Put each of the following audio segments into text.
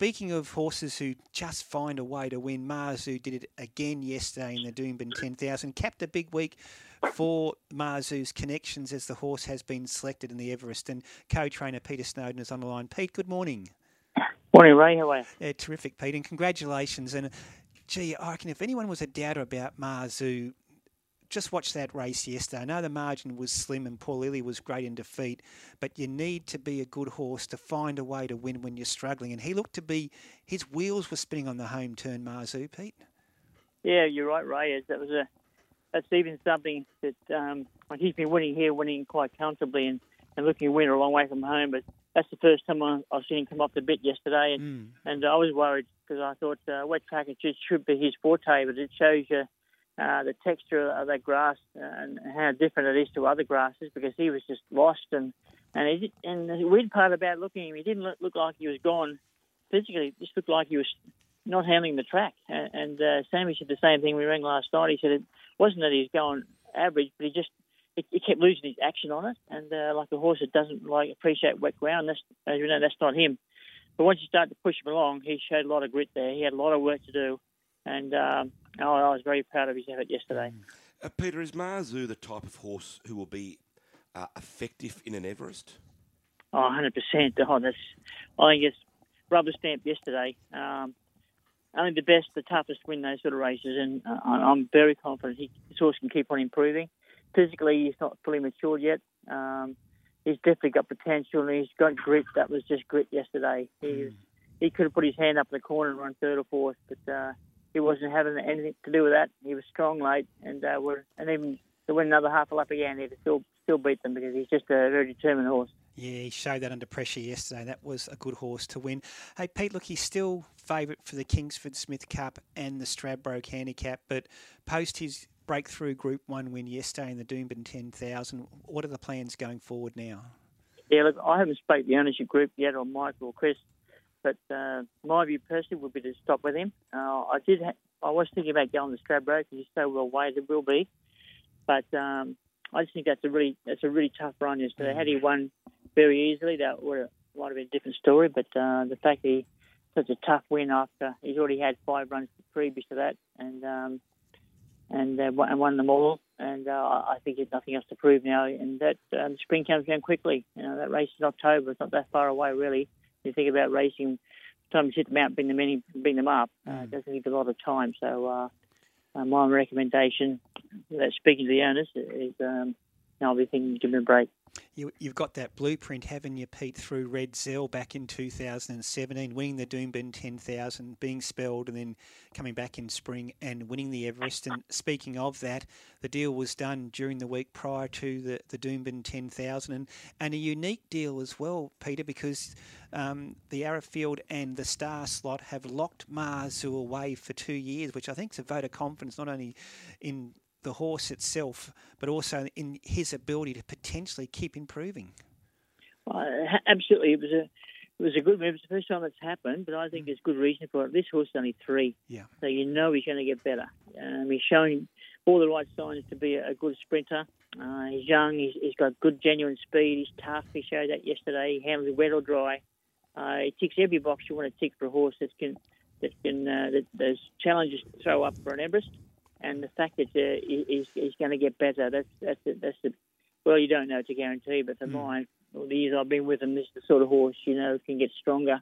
speaking of horses who just find a way to win, Marzu did it again yesterday in the Doomben 10,000. Capped a big week for Marzu's connections as the horse has been selected in the Everest. And co-trainer Peter Snowden is on the line. Pete, good morning. Morning, Ray. How are you? Yeah, terrific, Pete, and congratulations. And gee, I reckon if anyone was a doubter about Marzu, just watch that race yesterday. I know the margin was slim and Paul Lilly was great in defeat, but you need to be a good horse to find a way to win when you're struggling. And he looked to be, his wheels were spinning on the home turn, Marzu, Pete. Yeah, you're right, Ray. That was a that's even something that um, like he's been winning here, winning quite comfortably, and, and looking to win a long way from home. But that's the first time I, I've seen him come off the bit yesterday, and, mm. and I was worried because I thought uh, wet track it should be his forte, but it shows you uh, the texture of that grass and how different it is to other grasses because he was just lost and and he, and the weird part about looking at him, he didn't look, look like he was gone physically. It just looked like he was not handling the track. And, and uh, Sammy said the same thing we rang last night. He said it wasn't that he was going average, but he just he kept losing his action on it. And uh, like a horse that doesn't like appreciate wet ground, that's as you know that's not him. But once you start to push him along, he showed a lot of grit there. He had a lot of work to do, and um, I was very proud of his effort yesterday. Uh, Peter, is Marzu the type of horse who will be uh, effective in an Everest? Oh, 100%. Oh, that's, I think it's rubber stamped yesterday. Um, only the best, the toughest win those sort of races, and uh, I'm very confident he, his horse can keep on improving. Physically, he's not fully matured yet. Um, he's definitely got potential, and he's got grit. That was just grit yesterday. He mm. he could have put his hand up in the corner and run third or fourth, but uh, he wasn't having anything to do with that. He was strong late, and uh, were, and even to win another half a lap again, he'd still still beat them because he's just a very determined horse. Yeah, he showed that under pressure yesterday. That was a good horse to win. Hey, Pete, look, he's still favourite for the Kingsford Smith Cup and the Stradbroke Handicap, but post his breakthrough Group 1 win yesterday in the Doomben 10,000, what are the plans going forward now? Yeah, look, I haven't spoke to the ownership group yet, on Michael or Chris, but uh, my view personally would be to stop with him. Uh, I did. Ha- I was thinking about going to Stradbroke because he's so well weighted, will be, but um, I just think that's a really that's a really tough run yesterday. Mm. Had he won very easily, that would have, might have been a different story. But uh, the fact that he such a tough win after he's already had five runs previous to that, and um, and uh, and won them all. And uh, I think there's nothing else to prove now. And that um, spring comes around quickly. You know that race is October. It's not that far away, really. You think about racing, time to hit them out, bring them in, bring them up. Uh, mm. it doesn't give a lot of time. So uh, uh, my recommendation, that speaking to the owners, is um, I'll be thinking give them a break. You, have got that blueprint, haven't you, Pete, through Red Zell back in 2017, winning the Doomben 10,000, being spelled, and then coming back in spring and winning the Everest. And speaking of that, the deal was done during the week prior to the, the Doomben 10,000, and, and a unique deal as well, Peter, because um, the Arrowfield and the Star slot have locked Marzu away for two years, which I think is a vote of confidence not only in the horse itself, but also in his ability to potentially keep improving. Well, absolutely, it was a it was a good move. It's the first time it's happened, but I think mm. there's good reason for it. This horse is only three, yeah. so you know he's going to get better. Um, he's showing all the right signs to be a, good sprinter. Uh, he's young. He's, he's got good, genuine speed. He's tough. He showed that yesterday. He handles it wet or dry. Uh, he ticks every box you want to tick for a horse that can that can uh, that those challenges to throw up for an Everest and the fact that uh, he's, he's going to get better, that's that's the, that's the well, you don't know to guarantee, but for mm. mine, all the years I've been with him, this is the sort of horse you know can get stronger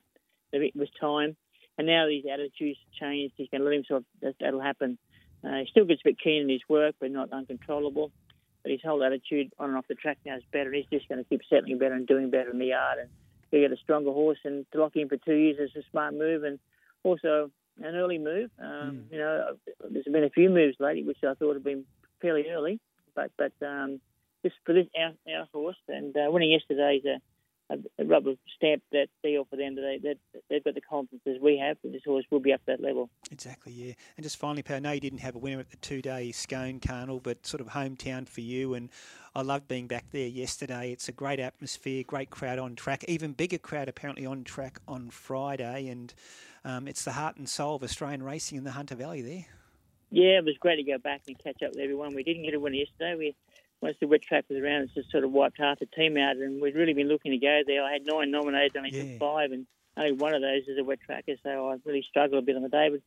with time. And now his attitudes changed. He's going to let himself. That, that'll happen. Uh, he still gets a bit keen in his work, but not uncontrollable. But his whole attitude on and off the track now is better. He's just going to keep settling better and doing better in the yard. And he'll get a stronger horse. And to lock him for two years is a smart move. And also, an early move. Um, mm. You know, there's been a few moves lately which I thought have been fairly early, but but um, just for this our, our horse and uh, winning yesterday is a, a, rubber stamp that deal for them. They that they've got the confidence as we have that this horse will be up that level. Exactly, yeah. And just finally, I know you didn't have a winner at the two-day Scone Carnival, but sort of hometown for you and. I loved being back there yesterday. It's a great atmosphere, great crowd on track, even bigger crowd apparently on track on Friday, and um, it's the heart and soul of Australian racing in the Hunter Valley there. Yeah, it was great to go back and catch up with everyone. We didn't get a winner yesterday. We once the wet track was around, it's just sort of wiped half the team out, and we'd really been looking to go there. I had nine nominated, only yeah. took five, and only one of those is a wet tracker, so I really struggled a bit on the day. But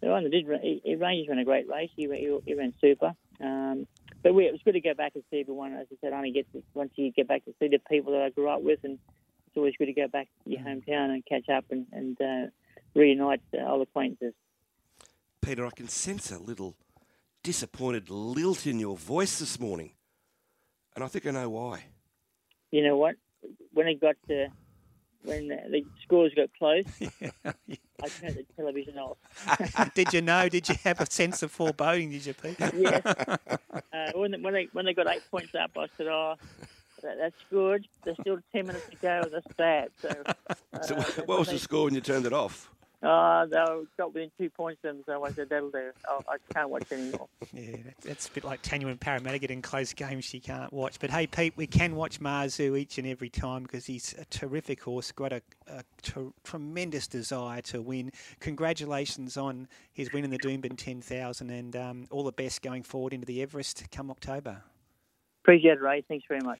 the one that did, he, he Ranges ran a great race. He, he, he ran super. Um, but we, it was good to go back and see everyone. As I said, only get to, once you get back to see the people that I grew up with, and it's always good to go back to your hometown and catch up and, and uh, reunite uh, old acquaintances. Peter, I can sense a little disappointed lilt in your voice this morning, and I think I know why. You know what? When it got to when the scores got close, I turned the television off. did you know? Did you have a sense of foreboding? Did you, Pete? yes. Uh, when, when they when they got eight points up, I said, "Oh, that, that's good. There's still ten minutes to go. That's bad." So, uh, so what was the score when you turned it off? Uh, they got within two points of them, so I said that'll do. Oh, I can't watch anymore. Yeah, that's a bit like Tanya and Parramatta getting close games she can't watch. But hey, Pete, we can watch Marzu each and every time because he's a terrific horse, got a, a tremendous desire to win. Congratulations on his win in the Doomben 10,000 and um, all the best going forward into the Everest come October. Appreciate it, Ray. Thanks very much.